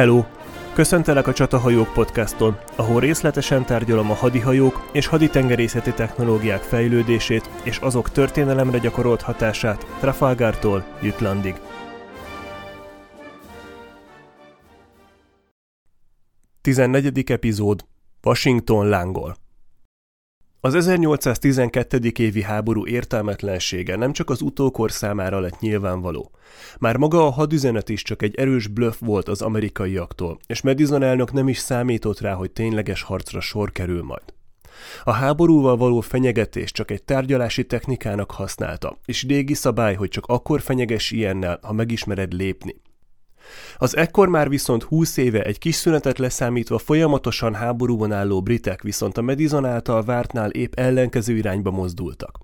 Hello! Köszöntelek a Csatahajók podcaston, ahol részletesen tárgyalom a hadihajók és haditengerészeti technológiák fejlődését és azok történelemre gyakorolt hatását Trafalgartól Jütlandig. 14. epizód Washington lángol az 1812. évi háború értelmetlensége nem csak az utókor számára lett nyilvánvaló. Már maga a hadüzenet is csak egy erős bluff volt az amerikaiaktól, és Madison elnök nem is számított rá, hogy tényleges harcra sor kerül majd. A háborúval való fenyegetés csak egy tárgyalási technikának használta, és régi szabály, hogy csak akkor fenyeges ilyennel, ha megismered lépni. Az ekkor már viszont 20 éve egy kis szünetet leszámítva folyamatosan háborúban álló britek viszont a Madison által vártnál épp ellenkező irányba mozdultak.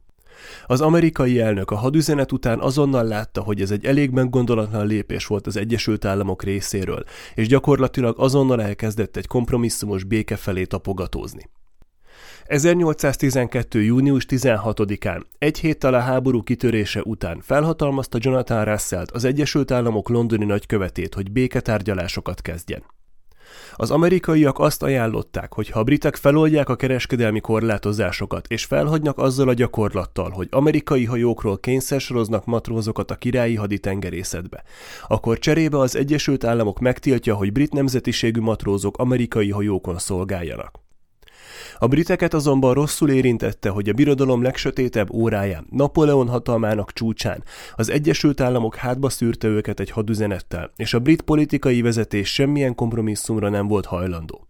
Az amerikai elnök a hadüzenet után azonnal látta, hogy ez egy elég meggondolatlan lépés volt az Egyesült Államok részéről, és gyakorlatilag azonnal elkezdett egy kompromisszumos béke felé tapogatózni. 1812. június 16-án, egy héttel a háború kitörése után felhatalmazta Jonathan Russellt, az Egyesült Államok londoni nagykövetét, hogy béketárgyalásokat kezdjen. Az amerikaiak azt ajánlották, hogy ha a britek feloldják a kereskedelmi korlátozásokat, és felhagynak azzal a gyakorlattal, hogy amerikai hajókról kényszersoroznak matrózokat a királyi haditengerészetbe, akkor cserébe az Egyesült Államok megtiltja, hogy brit nemzetiségű matrózok amerikai hajókon szolgáljanak. A briteket azonban rosszul érintette, hogy a birodalom legsötétebb óráján, Napóleon hatalmának csúcsán az Egyesült Államok hátba szűrte őket egy hadüzenettel, és a brit politikai vezetés semmilyen kompromisszumra nem volt hajlandó.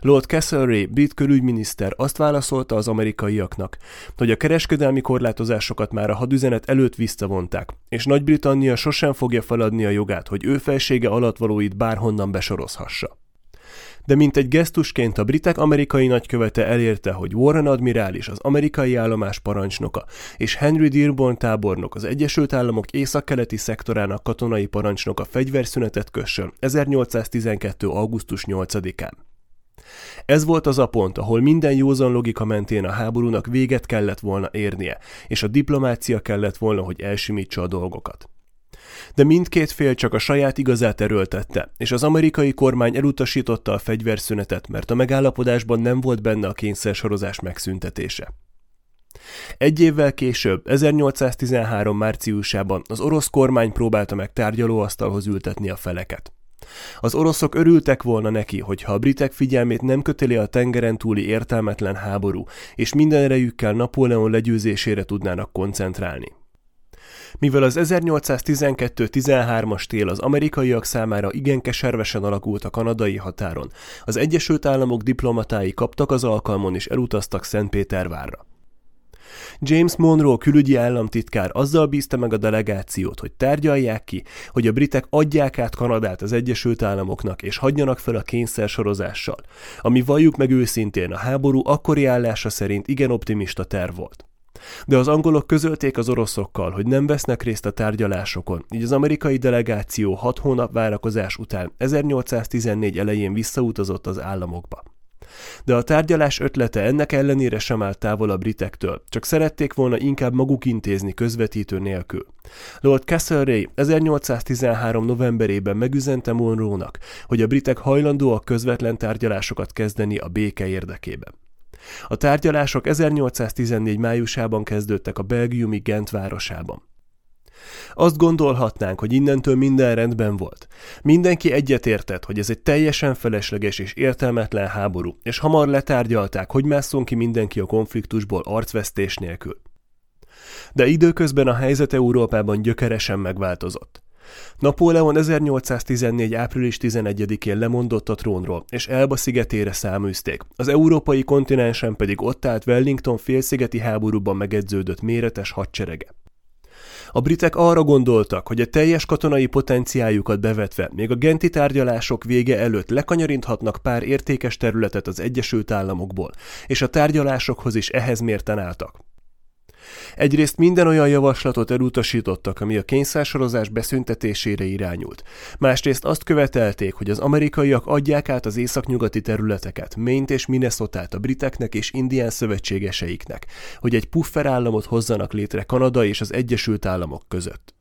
Lord Castlereagh, brit külügyminiszter azt válaszolta az amerikaiaknak, hogy a kereskedelmi korlátozásokat már a hadüzenet előtt visszavonták, és Nagy-Britannia sosem fogja feladni a jogát, hogy ő felsége alatvalóit bárhonnan besorozhassa de mint egy gesztusként a britek amerikai nagykövete elérte, hogy Warren admirális, az amerikai állomás parancsnoka, és Henry Dearborn tábornok, az Egyesült Államok északkeleti szektorának katonai parancsnoka fegyverszünetet kössön 1812. augusztus 8-án. Ez volt az a pont, ahol minden józan logika mentén a háborúnak véget kellett volna érnie, és a diplomácia kellett volna, hogy elsimítsa a dolgokat de mindkét fél csak a saját igazát erőltette, és az amerikai kormány elutasította a fegyverszünetet, mert a megállapodásban nem volt benne a kényszersorozás megszüntetése. Egy évvel később, 1813. márciusában az orosz kormány próbálta meg tárgyalóasztalhoz ültetni a feleket. Az oroszok örültek volna neki, hogyha a britek figyelmét nem köteli a tengeren túli értelmetlen háború, és minden erejükkel Napóleon legyőzésére tudnának koncentrálni. Mivel az 1812-13-as tél az amerikaiak számára igen keservesen alakult a kanadai határon, az Egyesült Államok diplomatái kaptak az alkalmon és elutaztak Szentpétervárra. James Monroe külügyi államtitkár azzal bízta meg a delegációt, hogy tárgyalják ki, hogy a britek adják át Kanadát az Egyesült Államoknak, és hagyjanak fel a kényszersorozással, ami valljuk meg őszintén a háború akkori állása szerint igen optimista terv volt. De az angolok közölték az oroszokkal, hogy nem vesznek részt a tárgyalásokon, így az amerikai delegáció hat hónap várakozás után 1814 elején visszautazott az államokba. De a tárgyalás ötlete ennek ellenére sem állt távol a britektől, csak szerették volna inkább maguk intézni közvetítő nélkül. Lord Castlereagh 1813. novemberében megüzente Monroe-nak, hogy a britek hajlandóak közvetlen tárgyalásokat kezdeni a béke érdekében. A tárgyalások 1814 májusában kezdődtek a belgiumi Gent városában. Azt gondolhatnánk, hogy innentől minden rendben volt. Mindenki egyetértett, hogy ez egy teljesen felesleges és értelmetlen háború, és hamar letárgyalták, hogy másszon ki mindenki a konfliktusból arcvesztés nélkül. De időközben a helyzet Európában gyökeresen megváltozott. Napóleon 1814. április 11-én lemondott a trónról, és Elba szigetére száműzték. Az európai kontinensen pedig ott állt Wellington félszigeti háborúban megedződött méretes hadserege. A britek arra gondoltak, hogy a teljes katonai potenciáljukat bevetve még a genti tárgyalások vége előtt lekanyarinthatnak pár értékes területet az Egyesült Államokból, és a tárgyalásokhoz is ehhez mérten álltak. Egyrészt minden olyan javaslatot elutasítottak, ami a kényszersorozás beszüntetésére irányult. Másrészt azt követelték, hogy az amerikaiak adják át az északnyugati területeket, Maine és minnesota a briteknek és indián szövetségeseiknek, hogy egy puffer államot hozzanak létre Kanada és az Egyesült Államok között.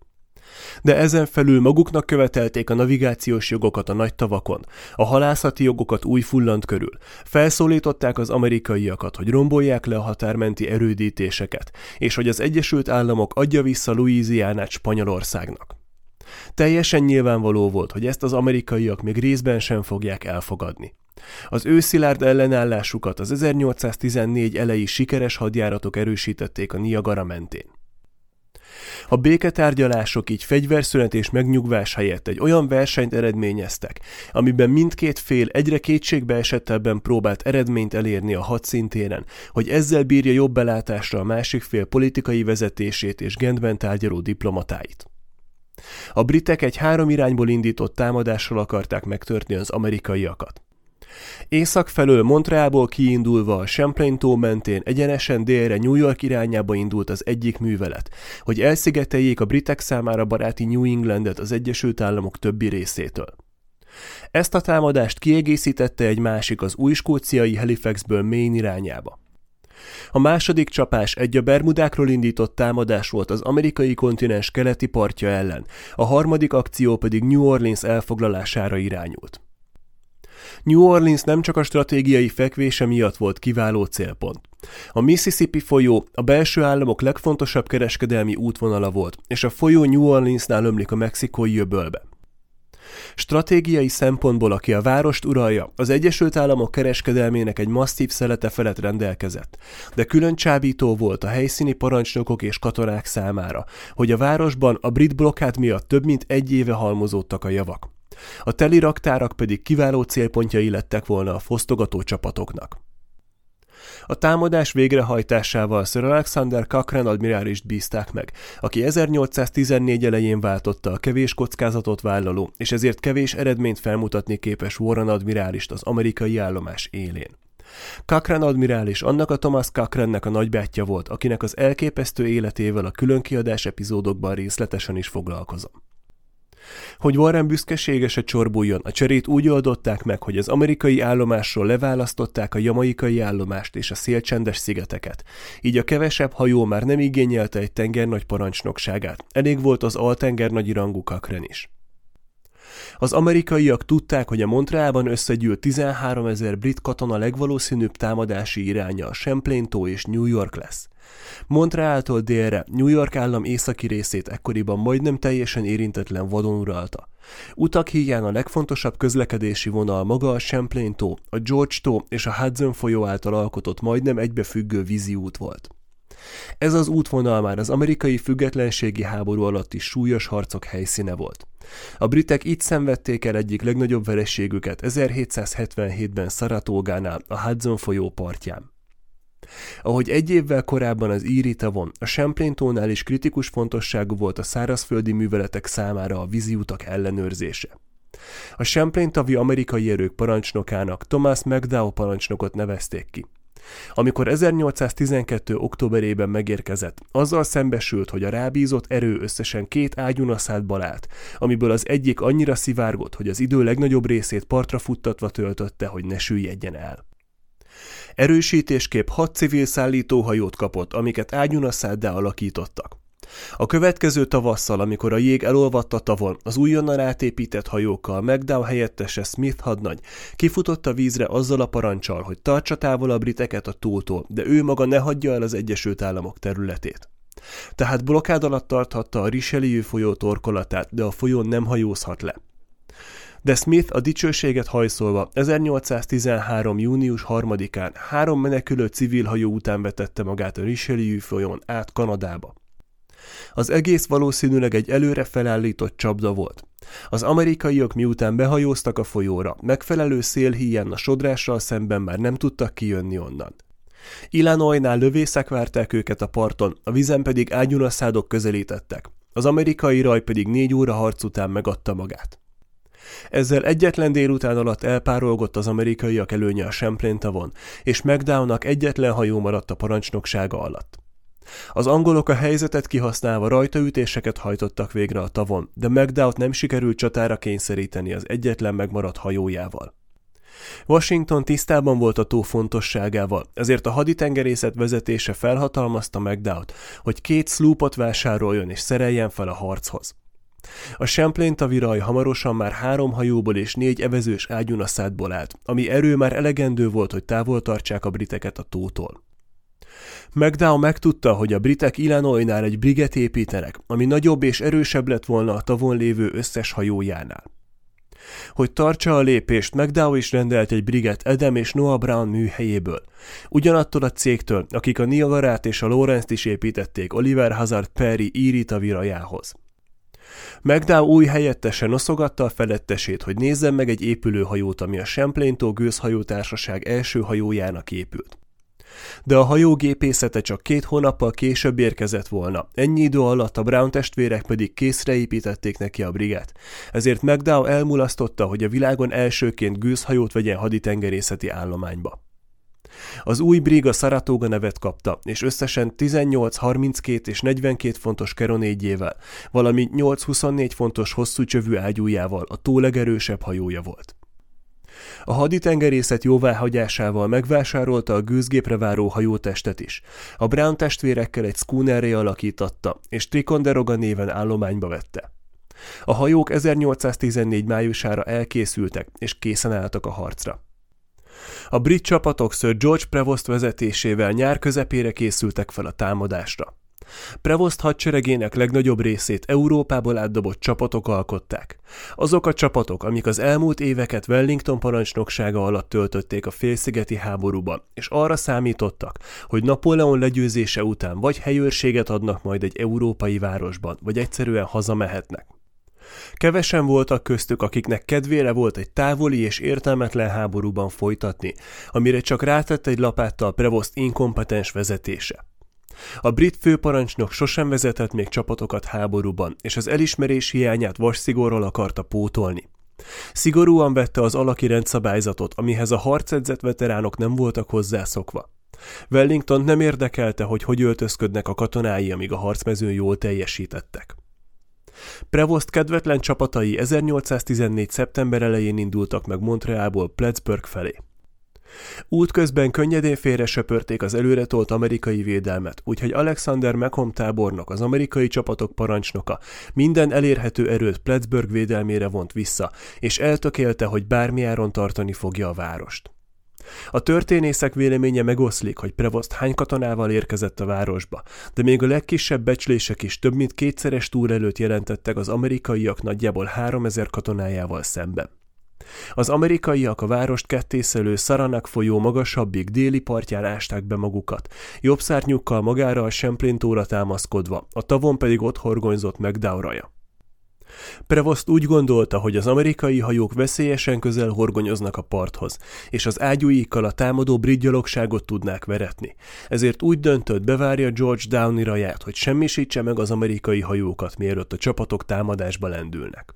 De ezen felül maguknak követelték a navigációs jogokat a nagy tavakon, a halászati jogokat új fullant körül, felszólították az amerikaiakat, hogy rombolják le a határmenti erődítéseket, és hogy az Egyesült Államok adja vissza Louisianát Spanyolországnak. Teljesen nyilvánvaló volt, hogy ezt az amerikaiak még részben sem fogják elfogadni. Az őszilárd ellenállásukat az 1814 elejé sikeres hadjáratok erősítették a Niagara mentén. A béketárgyalások így fegyverszünet és megnyugvás helyett egy olyan versenyt eredményeztek, amiben mindkét fél egyre kétségbe esettebben próbált eredményt elérni a hadszintéren, hogy ezzel bírja jobb belátásra a másik fél politikai vezetését és Gentben tárgyaló diplomatáit. A britek egy három irányból indított támadással akarták megtörni az amerikaiakat. Észak felől Montrealból kiindulva a Champlain tó mentén egyenesen délre New York irányába indult az egyik művelet, hogy elszigeteljék a britek számára baráti New Englandet az Egyesült Államok többi részétől. Ezt a támadást kiegészítette egy másik az új skóciai Halifaxből Maine irányába. A második csapás egy a Bermudákról indított támadás volt az amerikai kontinens keleti partja ellen, a harmadik akció pedig New Orleans elfoglalására irányult. New Orleans nem csak a stratégiai fekvése miatt volt kiváló célpont. A Mississippi folyó a belső államok legfontosabb kereskedelmi útvonala volt, és a folyó New Orleansnál ömlik a mexikói öbölbe. Stratégiai szempontból, aki a várost uralja, az Egyesült Államok kereskedelmének egy masszív szelete felett rendelkezett, de külön csábító volt a helyszíni parancsnokok és katonák számára, hogy a városban a brit blokkád miatt több mint egy éve halmozódtak a javak. A teli raktárak pedig kiváló célpontjai lettek volna a fosztogató csapatoknak. A támadás végrehajtásával Sir Alexander Cochrane admirálist bízták meg, aki 1814 elején váltotta a kevés kockázatot vállaló, és ezért kevés eredményt felmutatni képes Warren admirálist az amerikai állomás élén. Cochrane admirális annak a Thomas Cochrane-nek a nagybátyja volt, akinek az elképesztő életével a különkiadás epizódokban részletesen is foglalkozom. Hogy Warren büszkeségese csorbuljon, a cserét úgy oldották meg, hogy az amerikai állomásról leválasztották a jamaikai állomást és a szélcsendes szigeteket. Így a kevesebb hajó már nem igényelte egy tengernagy parancsnokságát, elég volt az altengernagy rangú kakren is. Az amerikaiak tudták, hogy a Montrealban összegyűlt 13 ezer brit katona legvalószínűbb támadási iránya a Champlain tó és New York lesz. Montrealtól délre New York állam északi részét ekkoriban majdnem teljesen érintetlen vadon uralta. Utak híján a legfontosabb közlekedési vonal maga a Champlain tó, a George tó és a Hudson folyó által alkotott majdnem egybefüggő vízi út volt. Ez az útvonal már az amerikai függetlenségi háború alatt is súlyos harcok helyszíne volt. A britek itt szenvedték el egyik legnagyobb vereségüket 1777-ben Szaratógánál, a Hudson folyó partján. Ahogy egy évvel korábban az Íri tavon, a Champlain tónál is kritikus fontosságú volt a szárazföldi műveletek számára a víziutak ellenőrzése. A Champlain tavi amerikai erők parancsnokának Thomas McDowell parancsnokot nevezték ki. Amikor 1812. októberében megérkezett, azzal szembesült, hogy a rábízott erő összesen két ágyunaszát balált, amiből az egyik annyira szivárgott, hogy az idő legnagyobb részét partra futtatva töltötte, hogy ne süllyedjen el. Erősítésképp hat civil szállítóhajót kapott, amiket ágyunaszáddá alakítottak. A következő tavasszal, amikor a jég elolvadt a tavon, az újonnan átépített hajókkal McDowell helyettese Smith hadnagy kifutott a vízre azzal a parancsal, hogy tartsa távol a briteket a túltól, de ő maga ne hagyja el az Egyesült Államok területét. Tehát blokád alatt tarthatta a Richelieu folyó torkolatát, de a folyón nem hajózhat le de Smith a dicsőséget hajszolva 1813. június 3-án három menekülő civil hajó után vetette magát a Richelieu folyón át Kanadába. Az egész valószínűleg egy előre felállított csapda volt. Az amerikaiak miután behajóztak a folyóra, megfelelő szélhíján a sodrással szemben már nem tudtak kijönni onnan. Illinoisnál lövészek várták őket a parton, a vizen pedig ágyunaszádok közelítettek. Az amerikai raj pedig négy óra harc után megadta magát. Ezzel egyetlen délután alatt elpárolgott az amerikaiak előnye a Champlain tavon, és McDownak egyetlen hajó maradt a parancsnoksága alatt. Az angolok a helyzetet kihasználva rajtaütéseket hajtottak végre a tavon, de McDowd nem sikerült csatára kényszeríteni az egyetlen megmaradt hajójával. Washington tisztában volt a tó fontosságával, ezért a haditengerészet vezetése felhatalmazta McDowd, hogy két sloopot vásároljon és szereljen fel a harchoz. A Champlain taviraj hamarosan már három hajóból és négy evezős ágyunaszádból állt, ami erő már elegendő volt, hogy távol tartsák a briteket a tótól. McDowell megtudta, hogy a britek Illinoisnál egy briget építenek, ami nagyobb és erősebb lett volna a tavon lévő összes hajójánál. Hogy tartsa a lépést, McDowell is rendelt egy briget Edem és Noah Brown műhelyéből. Ugyanattól a cégtől, akik a Niagarát és a Lawrence-t is építették Oliver Hazard Perry írita virajához. McDowell új helyettesen noszogatta a felettesét, hogy nézzen meg egy épülőhajót, ami a Champlain-tó gőzhajótársaság első hajójának épült. De a hajó gépészete csak két hónappal később érkezett volna, ennyi idő alatt a Brown testvérek pedig készre építették neki a brigát, ezért McDowell elmulasztotta, hogy a világon elsőként gőzhajót vegyen haditengerészeti állományba. Az új briga Saratoga nevet kapta, és összesen 18, 32 és 42 fontos keronédjével, valamint 8-24 fontos hosszú csövű ágyújával a tó legerősebb hajója volt. A haditengerészet jóváhagyásával megvásárolta a gőzgépre váró hajótestet is. A Brown testvérekkel egy schoonerré alakította, és Triconderoga néven állományba vette. A hajók 1814 májusára elkészültek, és készen álltak a harcra. A brit csapatok Sir George Prevost vezetésével nyár közepére készültek fel a támadásra. Prevost hadseregének legnagyobb részét Európából átdobott csapatok alkották. Azok a csapatok, amik az elmúlt éveket Wellington parancsnoksága alatt töltötték a félszigeti háborúban, és arra számítottak, hogy Napóleon legyőzése után vagy helyőrséget adnak majd egy európai városban, vagy egyszerűen hazamehetnek. Kevesen voltak köztük, akiknek kedvére volt egy távoli és értelmetlen háborúban folytatni, amire csak rátett egy lapáttal Prevost inkompetens vezetése. A brit főparancsnok sosem vezetett még csapatokat háborúban, és az elismerés hiányát vasszigorral akarta pótolni. Szigorúan vette az alaki rendszabályzatot, amihez a harcedzett veteránok nem voltak hozzászokva. Wellington nem érdekelte, hogy hogy öltözködnek a katonái, amíg a harcmezőn jól teljesítettek. Prevost kedvetlen csapatai 1814. szeptember elején indultak meg Montrealból Plattsburgh felé. Útközben könnyedén félre söpörték az előretolt amerikai védelmet, úgyhogy Alexander Macomb tábornok, az amerikai csapatok parancsnoka minden elérhető erőt Plattsburgh védelmére vont vissza, és eltökélte, hogy bármiáron tartani fogja a várost. A történészek véleménye megoszlik, hogy Prevost hány katonával érkezett a városba, de még a legkisebb becslések is több mint kétszeres túlelőt jelentettek az amerikaiak nagyjából 3000 katonájával szemben. Az amerikaiak a várost kettészelő Szaranak folyó magasabbik déli partján ásták be magukat, jobb szárnyukkal magára a Champlain tóra támaszkodva, a tavon pedig ott horgonyzott meg Dauraja. Prevost úgy gondolta, hogy az amerikai hajók veszélyesen közel horgonyoznak a parthoz, és az ágyúikkal a támadó brit gyalogságot tudnák veretni. Ezért úgy döntött, bevárja George Downey raját, hogy semmisítse meg az amerikai hajókat, mielőtt a csapatok támadásba lendülnek.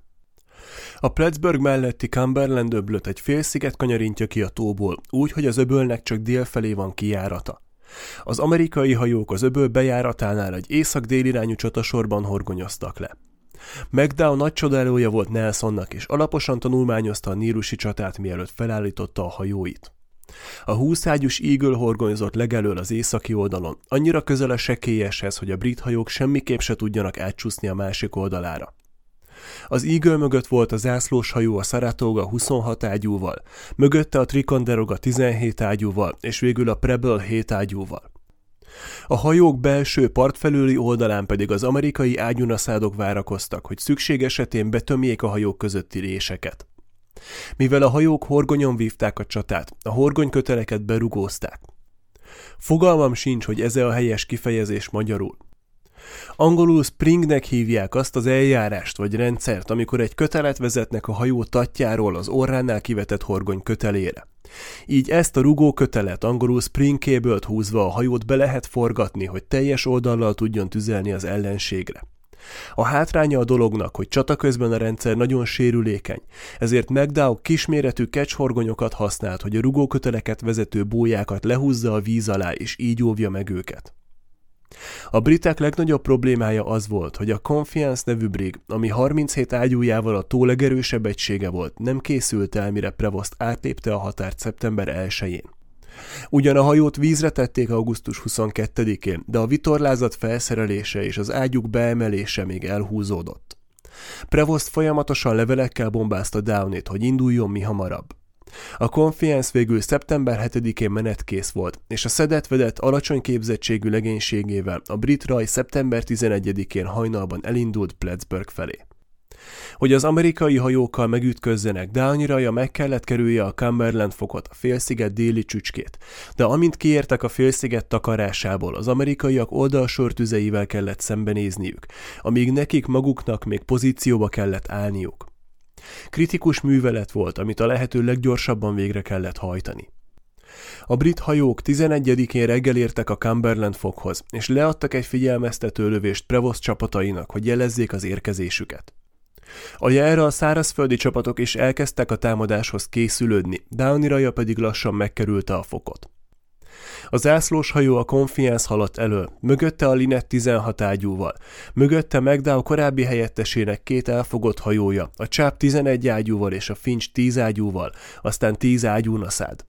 A Plattsburgh melletti Cumberland öblöt egy félsziget kanyarintja ki a tóból, úgy, hogy az öbölnek csak délfelé van kijárata. Az amerikai hajók az öböl bejáratánál egy észak-dél irányú csatasorban horgonyoztak le. McDowell nagy csodálója volt Nelsonnak, és alaposan tanulmányozta a nírusi csatát, mielőtt felállította a hajóit. A húszágyus Eagle horgonyzott legelől az északi oldalon, annyira közel a sekélyeshez, hogy a brit hajók semmiképp se tudjanak átcsúszni a másik oldalára. Az Eagle mögött volt a zászlós hajó a Saratoga 26 ágyúval, mögötte a Triconderoga 17 ágyúval, és végül a Preble 7 ágyúval. A hajók belső partfelüli oldalán pedig az amerikai ágyunaszádok várakoztak, hogy szükség esetén betömjék a hajók közötti réseket. Mivel a hajók horgonyon vívták a csatát, a horgonyköteleket berugózták. Fogalmam sincs, hogy ez a helyes kifejezés magyarul. Angolul springnek hívják azt az eljárást vagy rendszert, amikor egy kötelet vezetnek a hajó tatjáról az orránál kivetett horgony kötelére. Így ezt a rugó kötelet angolul spring cable húzva a hajót be lehet forgatni, hogy teljes oldallal tudjon tüzelni az ellenségre. A hátránya a dolognak, hogy csata közben a rendszer nagyon sérülékeny, ezért McDowell kisméretű kecsforgonyokat használt, hogy a rugóköteleket vezető bójákat lehúzza a víz alá, és így óvja meg őket. A britek legnagyobb problémája az volt, hogy a Confiance nevű brig, ami 37 ágyújával a tó legerősebb egysége volt, nem készült el, mire Prevost átlépte a határt szeptember 1-én. Ugyan a hajót vízre tették augusztus 22-én, de a vitorlázat felszerelése és az ágyuk beemelése még elhúzódott. Prevost folyamatosan levelekkel bombázta Downey-t, hogy induljon mi hamarabb. A Confiance végül szeptember 7-én menetkész volt, és a szedett vedett alacsony képzettségű legénységével a brit raj szeptember 11-én hajnalban elindult Plattsburgh felé. Hogy az amerikai hajókkal megütközzenek, Downey meg kellett kerülje a Cumberland fokot, a félsziget déli csücskét, de amint kiértek a félsziget takarásából, az amerikaiak oldalsortüzeivel kellett szembenézniük, amíg nekik maguknak még pozícióba kellett állniuk. Kritikus művelet volt, amit a lehető leggyorsabban végre kellett hajtani. A brit hajók 11-én reggel értek a Cumberland fokhoz, és leadtak egy figyelmeztető lövést Prevost csapatainak, hogy jelezzék az érkezésüket. A erre a szárazföldi csapatok is elkezdtek a támadáshoz készülődni, Downey raja pedig lassan megkerülte a fokot. A zászlós hajó a Confiance haladt elő, mögötte a Linet 16 ágyúval, mögötte McDowell korábbi helyettesének két elfogott hajója, a Csáp 11 ágyúval és a Finch 10 ágyúval, aztán 10 ágyú naszád.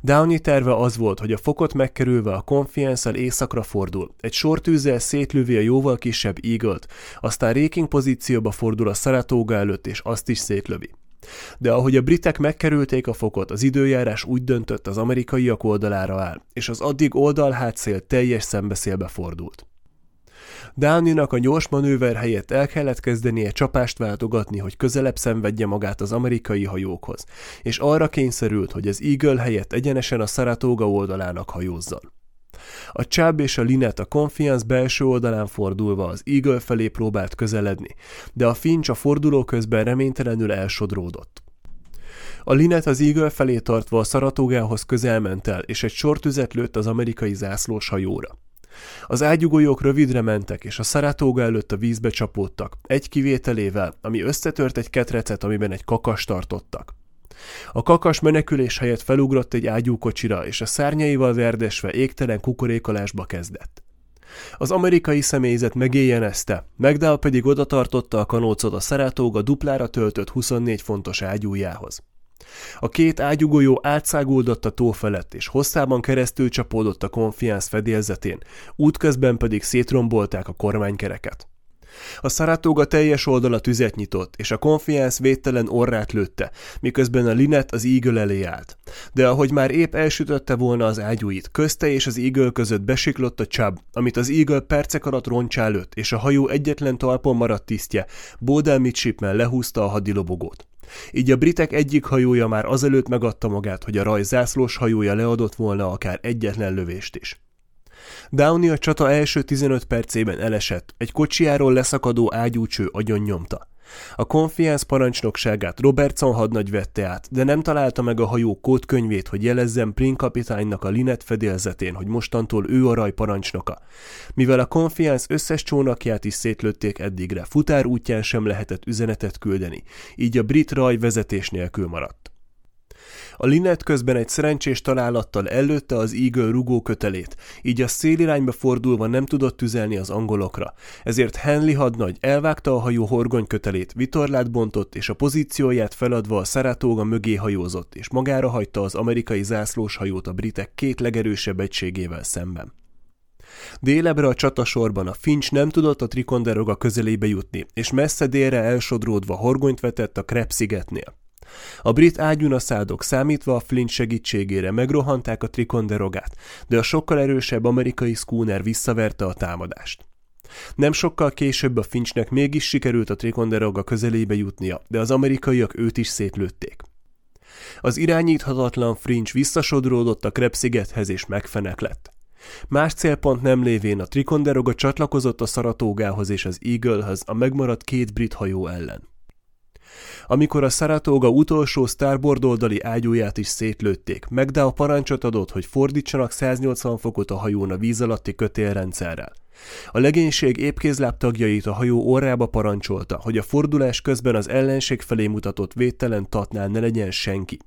Downey terve az volt, hogy a fokot megkerülve a confiance északra fordul, egy sortűzzel szétlövi a jóval kisebb eagle aztán réking pozícióba fordul a Saratoga előtt, és azt is szétlövi. De ahogy a britek megkerülték a fokot, az időjárás úgy döntött az amerikaiak oldalára áll, és az addig oldalhátszél teljes szembeszélbe fordult. Downey-nak a gyors manőver helyett el kellett kezdenie csapást váltogatni, hogy közelebb szenvedje magát az amerikai hajókhoz, és arra kényszerült, hogy az Eagle helyett egyenesen a Saratoga oldalának hajózzon. A Chubb és a Linet a Confiance belső oldalán fordulva az Eagle felé próbált közeledni, de a Finch a forduló közben reménytelenül elsodródott. A Linet az Eagle felé tartva a Szaratógához közel ment el, és egy sortüzet lőtt az amerikai zászlós hajóra. Az ágyugójók rövidre mentek, és a Szaratóga előtt a vízbe csapódtak, egy kivételével, ami összetört egy ketrecet, amiben egy kakas tartottak. A kakas menekülés helyett felugrott egy ágyúkocsira, és a szárnyaival verdesve égtelen kukorékolásba kezdett. Az amerikai személyzet megéjjenezte, Megdál pedig odatartotta a kanócot a Szaratóga duplára töltött 24 fontos ágyújához. A két ágyugójó átszáguldott a tó felett, és hosszában keresztül csapódott a konfiánsz fedélzetén, útközben pedig szétrombolták a kormánykereket. A Saratoga teljes oldala tüzet nyitott, és a Confiance védtelen orrát lőtte, miközben a Linet az Eagle elé állt. De ahogy már épp elsütötte volna az ágyúit, közte és az Eagle között besiklott a Chubb, amit az Eagle percek alatt roncsá lőtt, és a hajó egyetlen talpon maradt tisztje, Bodel Midshipman lehúzta a hadilobogót. Így a britek egyik hajója már azelőtt megadta magát, hogy a raj zászlós hajója leadott volna akár egyetlen lövést is. Downey a csata első 15 percében elesett, egy kocsiáról leszakadó ágyúcső agyon nyomta. A Confiance parancsnokságát Robertson hadnagy vette át, de nem találta meg a hajó kódkönyvét, hogy jelezzen Prin kapitánynak a Linet fedélzetén, hogy mostantól ő a raj parancsnoka. Mivel a Confiance összes csónakját is szétlőtték eddigre, futár útján sem lehetett üzenetet küldeni, így a brit raj vezetés nélkül maradt. A Linet közben egy szerencsés találattal előtte az Eagle rugó kötelét, így a szélirányba fordulva nem tudott tüzelni az angolokra. Ezért Henley hadnagy elvágta a hajó horgony kötelét, vitorlát bontott, és a pozícióját feladva a Saratoga mögé hajózott, és magára hagyta az amerikai zászlós hajót a britek két legerősebb egységével szemben. Délebre a csatasorban a Finch nem tudott a Trikonderoga közelébe jutni, és messze délre elsodródva horgonyt vetett a Krep szigetnél. A brit ágyunaszádok számítva a Flint segítségére megrohanták a Trikonderogát, de a sokkal erősebb amerikai schooner visszaverte a támadást. Nem sokkal később a Finchnek mégis sikerült a Trikonderoga közelébe jutnia, de az amerikaiak őt is szétlőtték. Az irányíthatatlan Finch visszasodródott a Krebszigethez és megfenek lett. Más célpont nem lévén a Trikonderoga csatlakozott a Szaratógához és az Eaglehez a megmaradt két brit hajó ellen. Amikor a Saratoga utolsó starboard oldali ágyúját is szétlőtték, a parancsot adott, hogy fordítsanak 180 fokot a hajón a víz alatti kötélrendszerrel. A legénység épkézláb tagjait a hajó orrába parancsolta, hogy a fordulás közben az ellenség felé mutatott védtelen tatnál ne legyen senki.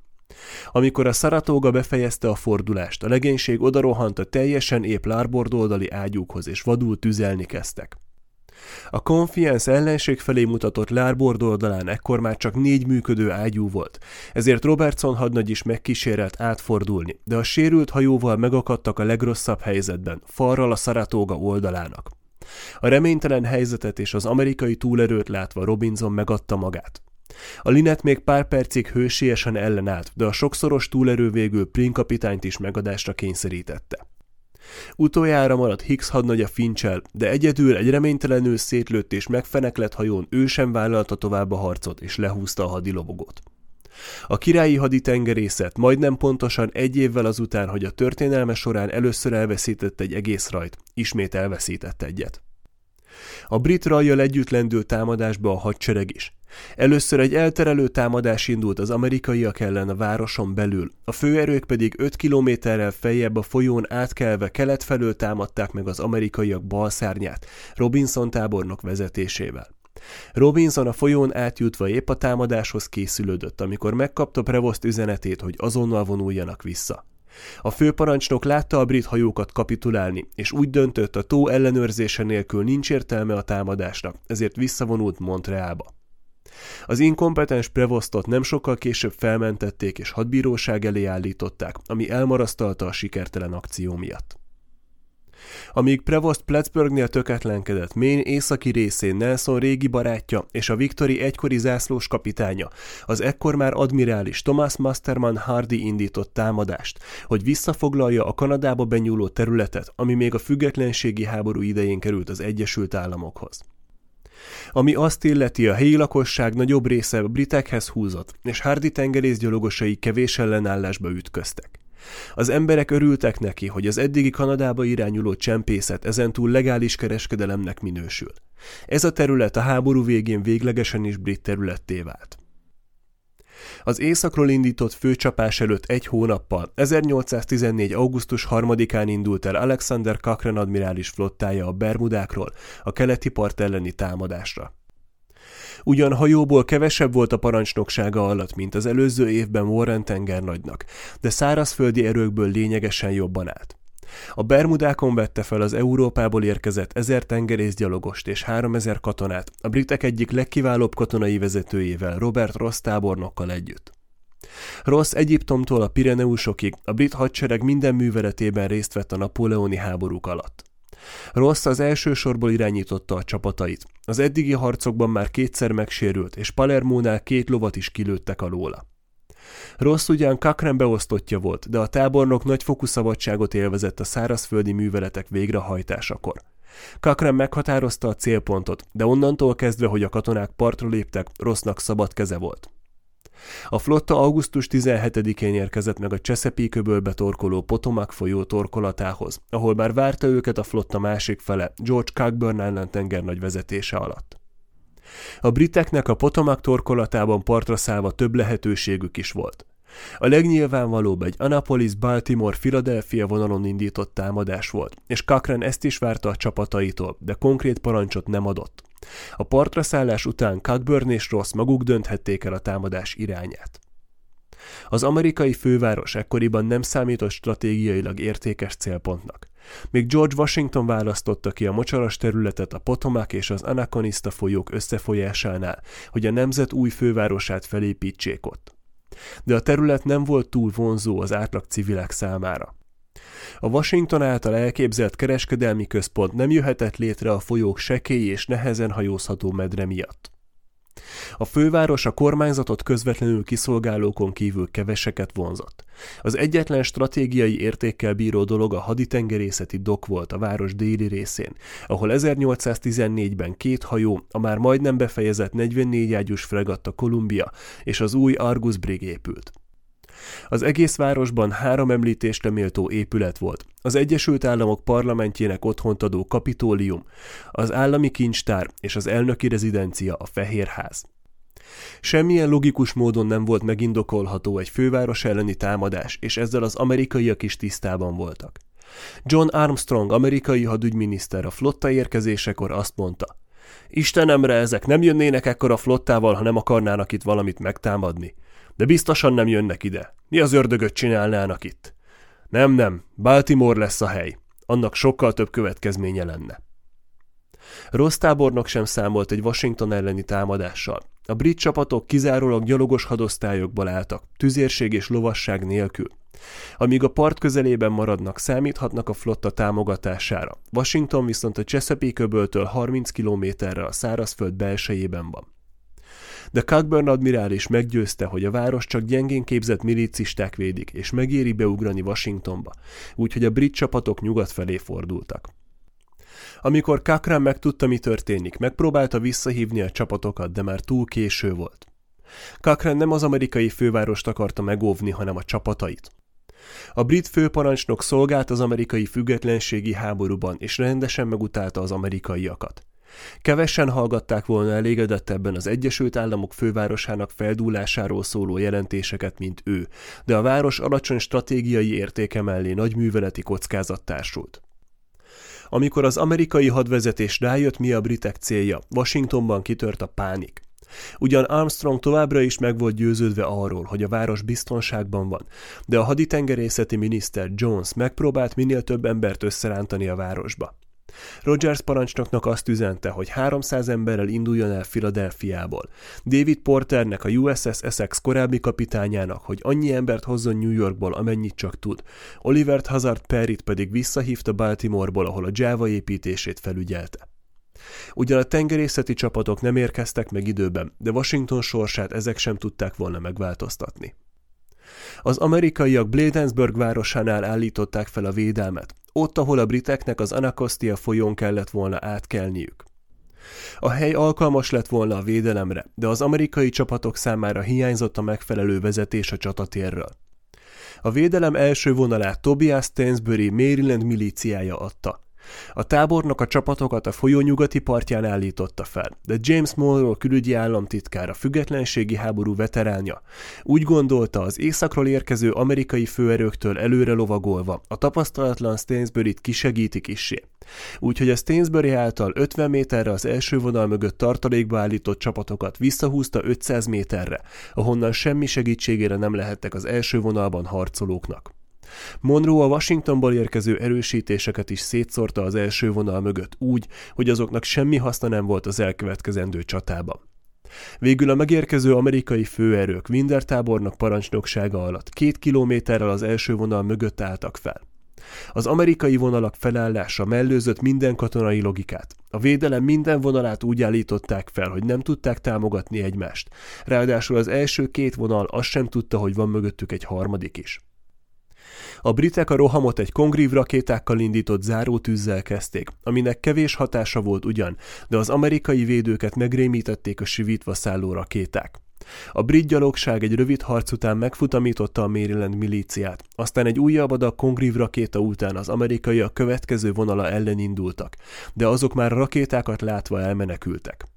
Amikor a Saratoga befejezte a fordulást, a legénység odarohant a teljesen épp lárbord oldali ágyúkhoz, és vadul tüzelni kezdtek. A Confiance ellenség felé mutatott lárbord oldalán ekkor már csak négy működő ágyú volt, ezért Robertson hadnagy is megkísérelt átfordulni, de a sérült hajóval megakadtak a legrosszabb helyzetben, falral a Szaratóga oldalának. A reménytelen helyzetet és az amerikai túlerőt látva Robinson megadta magát. A Linet még pár percig hősiesen ellenállt, de a sokszoros túlerő végül Prin kapitányt is megadásra kényszerítette. Utoljára maradt Hicks hadnagy a fincsel, de egyedül egy reménytelenül szétlőtt és megfeneklett hajón ő sem vállalta tovább a harcot, és lehúzta a hadilobogót. A királyi haditengerészet majdnem pontosan egy évvel azután, hogy a történelme során először elveszített egy egész rajt, ismét elveszített egyet. A brit rajjal együtt lendült támadásba a hadsereg is. Először egy elterelő támadás indult az amerikaiak ellen a városon belül, a főerők pedig 5 kilométerrel feljebb a folyón átkelve kelet felől támadták meg az amerikaiak balszárnyát, Robinson tábornok vezetésével. Robinson a folyón átjutva épp a támadáshoz készülődött, amikor megkapta Prevost üzenetét, hogy azonnal vonuljanak vissza. A főparancsnok látta a brit hajókat kapitulálni, és úgy döntött, a tó ellenőrzése nélkül nincs értelme a támadásnak, ezért visszavonult Montrealba. Az inkompetens Prevostot nem sokkal később felmentették és hadbíróság elé állították, ami elmarasztalta a sikertelen akció miatt. Amíg Prevost Plattsburghnél töketlenkedett, Maine északi részén Nelson régi barátja és a Victory egykori zászlós kapitánya, az ekkor már admirális Thomas Masterman Hardy indított támadást, hogy visszafoglalja a Kanadába benyúló területet, ami még a függetlenségi háború idején került az Egyesült Államokhoz. Ami azt illeti, a helyi lakosság nagyobb része a britekhez húzott, és Hardy tengerészgyalogosai kevés ellenállásba ütköztek. Az emberek örültek neki, hogy az eddigi Kanadába irányuló csempészet ezentúl legális kereskedelemnek minősül. Ez a terület a háború végén véglegesen is brit területté vált. Az északról indított főcsapás előtt egy hónappal, 1814. augusztus 3-án indult el Alexander Cochrane admirális flottája a Bermudákról a keleti part elleni támadásra. Ugyan hajóból kevesebb volt a parancsnoksága alatt, mint az előző évben Warren tengernagynak, de szárazföldi erőkből lényegesen jobban állt. A Bermudákon vette fel az Európából érkezett ezer tengerészgyalogost és háromezer katonát, a britek egyik legkiválóbb katonai vezetőjével, Robert Ross tábornokkal együtt. Ross Egyiptomtól a Pireneusokig a brit hadsereg minden műveletében részt vett a napóleoni háborúk alatt. Ross az első sorból irányította a csapatait. Az eddigi harcokban már kétszer megsérült, és Palermónál két lovat is kilőttek alóla. Rossz ugyan Kakren beosztottja volt, de a tábornok nagyfokú szabadságot élvezett a szárazföldi műveletek végrehajtásakor. Kakren meghatározta a célpontot, de onnantól kezdve, hogy a katonák partra léptek, rossznak szabad keze volt. A flotta augusztus 17-én érkezett meg a Chesapeake-öbölbe torkoló Potomac folyó torkolatához, ahol már várta őket a flotta másik fele, George Cockburn Island tengernagy vezetése alatt. A briteknek a Potomac torkolatában partra szállva több lehetőségük is volt. A legnyilvánvalóbb egy Annapolis-Baltimore-Philadelphia vonalon indított támadás volt, és Cochrane ezt is várta a csapataitól, de konkrét parancsot nem adott. A partra szállás után Cockburn és Ross maguk dönthették el a támadás irányát. Az amerikai főváros ekkoriban nem számított stratégiailag értékes célpontnak. Még George Washington választotta ki a mocsaras területet a Potomac és az Anaconista folyók összefolyásánál, hogy a nemzet új fővárosát felépítsék ott. De a terület nem volt túl vonzó az átlag civilek számára. A Washington által elképzelt kereskedelmi központ nem jöhetett létre a folyók sekély és nehezen hajózható medre miatt. A főváros a kormányzatot közvetlenül kiszolgálókon kívül keveseket vonzott. Az egyetlen stratégiai értékkel bíró dolog a haditengerészeti dok volt a város déli részén, ahol 1814-ben két hajó, a már majdnem befejezett 44 ágyús fregatta Columbia és az új Argus Brig épült. Az egész városban három említésre méltó épület volt. Az Egyesült Államok parlamentjének otthont adó kapitólium, az állami kincstár és az elnöki rezidencia a Fehérház. Semmilyen logikus módon nem volt megindokolható egy főváros elleni támadás, és ezzel az amerikaiak is tisztában voltak. John Armstrong, amerikai hadügyminiszter a flotta érkezésekor azt mondta, Istenemre, ezek nem jönnének ekkor a flottával, ha nem akarnának itt valamit megtámadni. De biztosan nem jönnek ide. Mi az ördögöt csinálnának itt? Nem, nem, Baltimore lesz a hely. Annak sokkal több következménye lenne. Rossz tábornok sem számolt egy Washington elleni támadással. A brit csapatok kizárólag gyalogos hadosztályokból álltak, tüzérség és lovasság nélkül. Amíg a part közelében maradnak, számíthatnak a flotta támogatására. Washington viszont a Chesapeake öböltől 30 kilométerre a szárazföld belsejében van. De Cockburn admirális meggyőzte, hogy a város csak gyengén képzett milicisták védik, és megéri beugrani Washingtonba, úgyhogy a brit csapatok nyugat felé fordultak. Amikor Cochrane megtudta, mi történik, megpróbálta visszahívni a csapatokat, de már túl késő volt. Cochrane nem az amerikai fővárost akarta megóvni, hanem a csapatait. A brit főparancsnok szolgált az amerikai függetlenségi háborúban, és rendesen megutálta az amerikaiakat. Kevesen hallgatták volna elégedettebben az Egyesült Államok fővárosának feldúlásáról szóló jelentéseket, mint ő, de a város alacsony stratégiai értéke mellé nagy műveleti kockázat társult. Amikor az amerikai hadvezetés rájött, mi a britek célja, Washingtonban kitört a pánik. Ugyan Armstrong továbbra is meg volt győződve arról, hogy a város biztonságban van, de a haditengerészeti miniszter Jones megpróbált minél több embert összerántani a városba. Rogers parancsnoknak azt üzente, hogy 300 emberrel induljon el Filadelfiából. David Porternek, a USS Essex korábbi kapitányának, hogy annyi embert hozzon New Yorkból, amennyit csak tud. Oliver Hazard Perryt pedig visszahívta Baltimoreból, ahol a Java építését felügyelte. Ugyan a tengerészeti csapatok nem érkeztek meg időben, de Washington sorsát ezek sem tudták volna megváltoztatni. Az amerikaiak Bladensburg városánál állították fel a védelmet, ott, ahol a briteknek az Anacostia folyón kellett volna átkelniük. A hely alkalmas lett volna a védelemre, de az amerikai csapatok számára hiányzott a megfelelő vezetés a csatatérről. A védelem első vonalát Tobias Stainsbury Maryland milíciája adta. A tábornok a csapatokat a folyó nyugati partján állította fel, de James Monroe külügyi államtitkár, a függetlenségi háború veteránja úgy gondolta az északról érkező amerikai főerőktől előre lovagolva, a tapasztalatlan Stainsbury-t kisegítik isé. Úgyhogy a Stainsbury által 50 méterre az első vonal mögött tartalékba állított csapatokat visszahúzta 500 méterre, ahonnan semmi segítségére nem lehettek az első vonalban harcolóknak. Monroe a Washingtonból érkező erősítéseket is szétszórta az első vonal mögött úgy, hogy azoknak semmi haszna nem volt az elkövetkezendő csatában. Végül a megérkező amerikai főerők Winder tábornok parancsnoksága alatt két kilométerrel az első vonal mögött álltak fel. Az amerikai vonalak felállása mellőzött minden katonai logikát. A védelem minden vonalát úgy állították fel, hogy nem tudták támogatni egymást. Ráadásul az első két vonal azt sem tudta, hogy van mögöttük egy harmadik is. A britek a rohamot egy kongrív rakétákkal indított zárótűzzel kezdték, aminek kevés hatása volt ugyan, de az amerikai védőket megrémítették a sivítva szálló rakéták. A brit gyalogság egy rövid harc után megfutamította a Maryland milíciát, aztán egy újabb adag kongrív rakéta után az amerikai a következő vonala ellen indultak, de azok már rakétákat látva elmenekültek.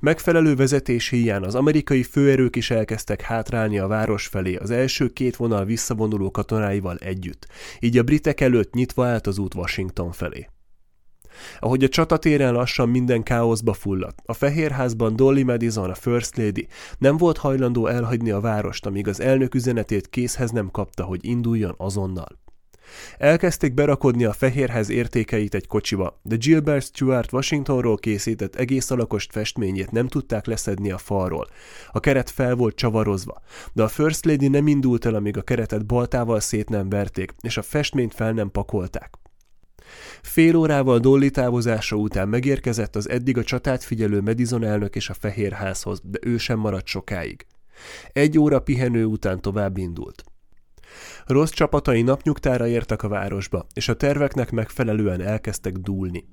Megfelelő vezetés híján az amerikai főerők is elkezdtek hátrálni a város felé az első két vonal visszavonuló katonáival együtt, így a britek előtt nyitva állt az út Washington felé. Ahogy a csatatéren lassan minden káoszba fulladt, a Fehérházban Dolly Madison, a First Lady nem volt hajlandó elhagyni a várost, amíg az elnök üzenetét készhez nem kapta, hogy induljon azonnal. Elkezdték berakodni a fehérhez értékeit egy kocsiba, de Gilbert Stuart Washingtonról készített egész alakost festményét nem tudták leszedni a falról. A keret fel volt csavarozva, de a First Lady nem indult el, amíg a keretet baltával szét nem verték, és a festményt fel nem pakolták. Fél órával Dolly távozása után megérkezett az eddig a csatát figyelő Madison elnök és a Fehérházhoz, de ő sem maradt sokáig. Egy óra pihenő után tovább indult. Rossz csapatai napnyugtára értek a városba, és a terveknek megfelelően elkezdtek dúlni.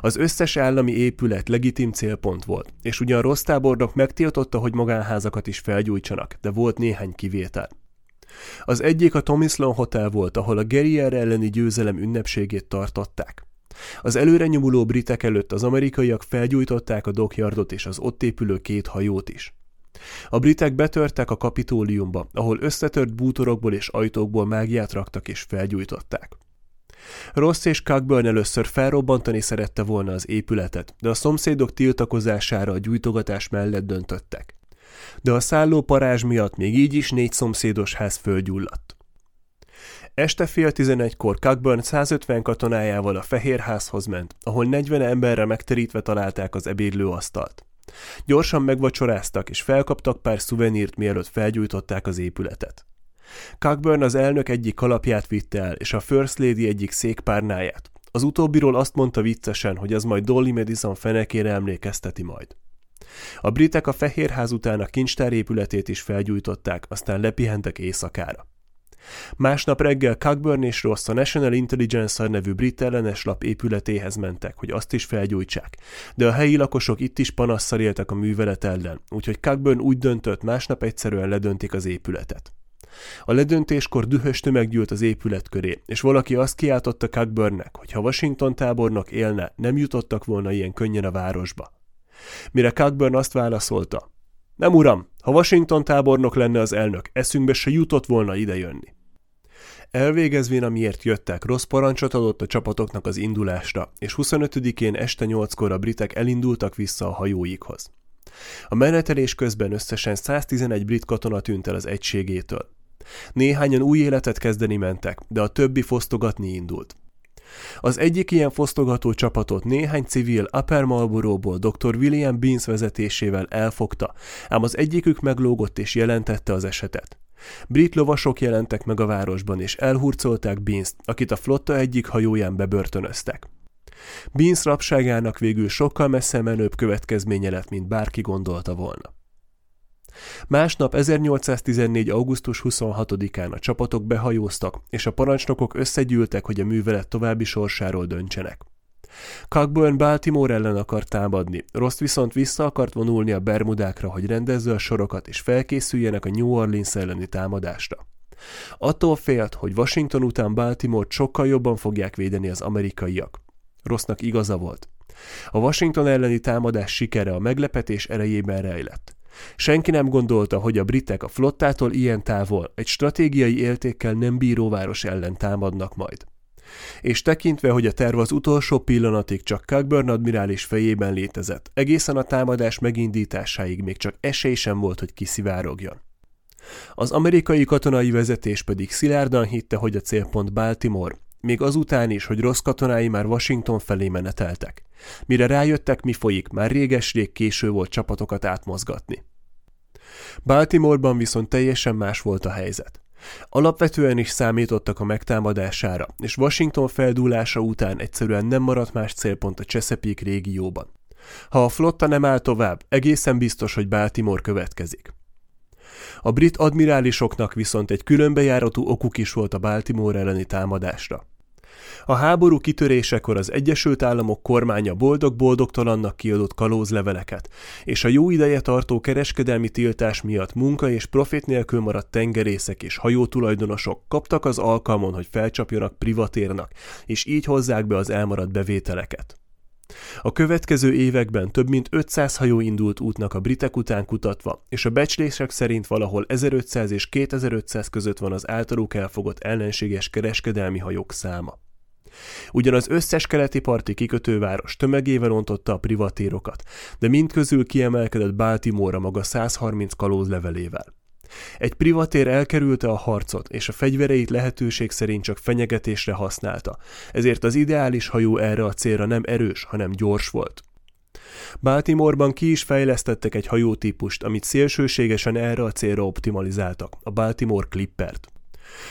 Az összes állami épület legitim célpont volt, és ugyan rossz tábornok megtiltotta, hogy magánházakat is felgyújtsanak, de volt néhány kivétel. Az egyik a Tomislon Hotel volt, ahol a Guerrier elleni győzelem ünnepségét tartották. Az előre nyomuló britek előtt az amerikaiak felgyújtották a dokyardot és az ott épülő két hajót is. A britek betörtek a kapitóliumba, ahol összetört bútorokból és ajtókból mágiát raktak és felgyújtották. Ross és Cockburn először felrobbantani szerette volna az épületet, de a szomszédok tiltakozására a gyújtogatás mellett döntöttek. De a szálló parázs miatt még így is négy szomszédos ház földgyulladt. Este fél tizenegykor Cockburn 150 katonájával a Fehérházhoz ment, ahol 40 emberre megterítve találták az ebédlőasztalt. Gyorsan megvacsoráztak, és felkaptak pár szuvenírt, mielőtt felgyújtották az épületet. Cockburn az elnök egyik kalapját vitte el, és a First Lady egyik székpárnáját. Az utóbbiról azt mondta viccesen, hogy az majd Dolly Madison fenekére emlékezteti majd. A britek a Fehérház után a kincstár épületét is felgyújtották, aztán lepihentek éjszakára. Másnap reggel Cockburn és Ross a National Intelligence nevű brit ellenes lap épületéhez mentek, hogy azt is felgyújtsák, de a helyi lakosok itt is panasszal éltek a művelet ellen, úgyhogy Cockburn úgy döntött, másnap egyszerűen ledöntik az épületet. A ledöntéskor dühös tömeg gyűlt az épület köré, és valaki azt kiáltotta Cockburnnek, hogy ha Washington tábornok élne, nem jutottak volna ilyen könnyen a városba. Mire Cockburn azt válaszolta, nem uram, ha Washington tábornok lenne az elnök, eszünkbe se jutott volna idejönni. Elvégezvén, amiért jöttek, rossz parancsot adott a csapatoknak az indulásra, és 25-én este 8-kor a britek elindultak vissza a hajóikhoz. A menetelés közben összesen 111 brit katona tűnt el az egységétől. Néhányan új életet kezdeni mentek, de a többi fosztogatni indult. Az egyik ilyen fosztogató csapatot néhány civil Upper Marlborough-ból dr. William Beans vezetésével elfogta, ám az egyikük meglógott és jelentette az esetet. Brit lovasok jelentek meg a városban, és elhurcolták Beans-t, akit a flotta egyik hajóján bebörtönöztek. Beans rabságának végül sokkal messze menőbb következménye lett, mint bárki gondolta volna. Másnap 1814. augusztus 26-án a csapatok behajóztak, és a parancsnokok összegyűltek, hogy a művelet további sorsáról döntsenek. Cockburn Baltimore ellen akart támadni, Ross viszont vissza akart vonulni a Bermudákra, hogy rendezze a sorokat és felkészüljenek a New Orleans elleni támadásra. Attól félt, hogy Washington után baltimore sokkal jobban fogják védeni az amerikaiak. Rossnak igaza volt. A Washington elleni támadás sikere a meglepetés erejében rejlett. Senki nem gondolta, hogy a britek a flottától ilyen távol egy stratégiai éltékkel nem bíró város ellen támadnak majd. És tekintve, hogy a terv az utolsó pillanatig csak Cockburn admirális fejében létezett, egészen a támadás megindításáig még csak esély sem volt, hogy kiszivárogjon. Az amerikai katonai vezetés pedig szilárdan hitte, hogy a célpont Baltimore, még azután is, hogy rossz katonái már Washington felé meneteltek. Mire rájöttek, mi folyik, már réges-rég késő volt csapatokat átmozgatni. Baltimoreban viszont teljesen más volt a helyzet. Alapvetően is számítottak a megtámadására, és Washington feldúlása után egyszerűen nem maradt más célpont a Chesapeake régióban. Ha a flotta nem áll tovább, egészen biztos, hogy Baltimore következik. A brit admirálisoknak viszont egy különbejáratú okuk is volt a Baltimore elleni támadásra. A háború kitörésekor az Egyesült Államok kormánya boldog-boldogtalannak kiadott kalózleveleket, és a jó ideje tartó kereskedelmi tiltás miatt munka és profit nélkül maradt tengerészek és hajótulajdonosok kaptak az alkalmon, hogy felcsapjanak privatérnak, és így hozzák be az elmaradt bevételeket. A következő években több mint 500 hajó indult útnak a britek után kutatva, és a becslések szerint valahol 1500 és 2500 között van az általuk elfogott ellenséges kereskedelmi hajók száma. Ugyan az összes keleti parti kikötőváros tömegével ontotta a privatérokat, de mindközül kiemelkedett Baltimore maga 130 kalóz levelével. Egy privatér elkerülte a harcot, és a fegyvereit lehetőség szerint csak fenyegetésre használta, ezért az ideális hajó erre a célra nem erős, hanem gyors volt. Baltimoreban ki is fejlesztettek egy hajótípust, amit szélsőségesen erre a célra optimalizáltak, a Baltimore Clippert.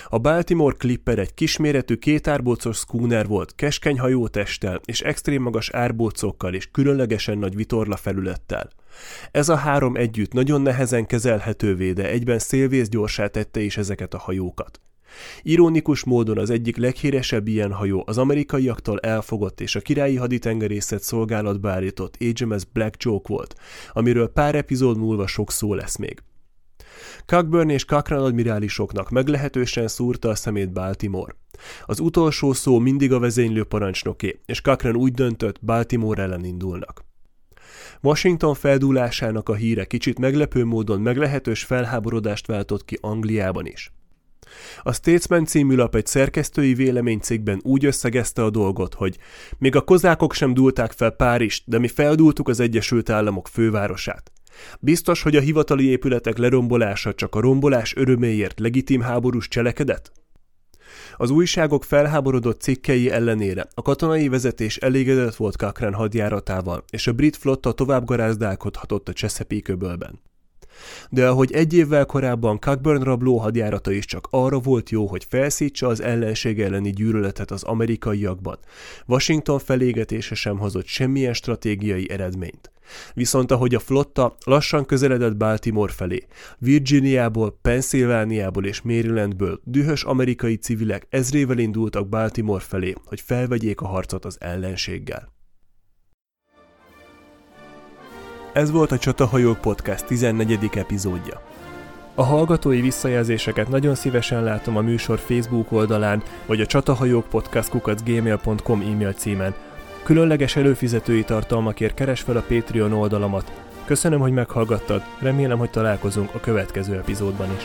A Baltimore Clipper egy kisméretű kétárbócos schooner volt, keskeny hajótesttel és extrém magas árbócokkal és különlegesen nagy vitorla felülettel. Ez a három együtt nagyon nehezen kezelhetővé, de egyben szélvész gyorsá tette is ezeket a hajókat. Ironikus módon az egyik leghíresebb ilyen hajó az amerikaiaktól elfogott és a királyi haditengerészet szolgálatba állított HMS Black Joke volt, amiről pár epizód múlva sok szó lesz még. Cockburn és Cochrane admirálisoknak meglehetősen szúrta a szemét Baltimore. Az utolsó szó mindig a vezénylő parancsnoké, és Cochrane úgy döntött, Baltimore ellen indulnak. Washington feldúlásának a híre kicsit meglepő módon meglehetős felháborodást váltott ki Angliában is. A Statesman című lap egy szerkesztői véleménycikkben úgy összegezte a dolgot, hogy még a kozákok sem dúlták fel Párizst, de mi feldúltuk az Egyesült Államok fővárosát. Biztos, hogy a hivatali épületek lerombolása csak a rombolás öröméért legitim háborús cselekedet? Az újságok felháborodott cikkei ellenére a katonai vezetés elégedett volt Cochrane hadjáratával, és a brit flotta tovább garázdálkodhatott a Chesapeake öbölben. De ahogy egy évvel korábban Cockburn rabló hadjárata is csak arra volt jó, hogy felszítsa az ellenség elleni gyűlöletet az amerikaiakban, Washington felégetése sem hozott semmilyen stratégiai eredményt. Viszont ahogy a flotta lassan közeledett Baltimore felé, Virginiából, Pennsylvániából és Marylandből dühös amerikai civilek ezrével indultak Baltimore felé, hogy felvegyék a harcot az ellenséggel. Ez volt a Csatahajók Podcast 14. epizódja. A hallgatói visszajelzéseket nagyon szívesen látom a műsor Facebook oldalán, vagy a csatahajók podcast.gmail.com e-mail címen, Különleges előfizetői tartalmakért keres fel a Patreon oldalamat. Köszönöm, hogy meghallgattad, remélem, hogy találkozunk a következő epizódban is.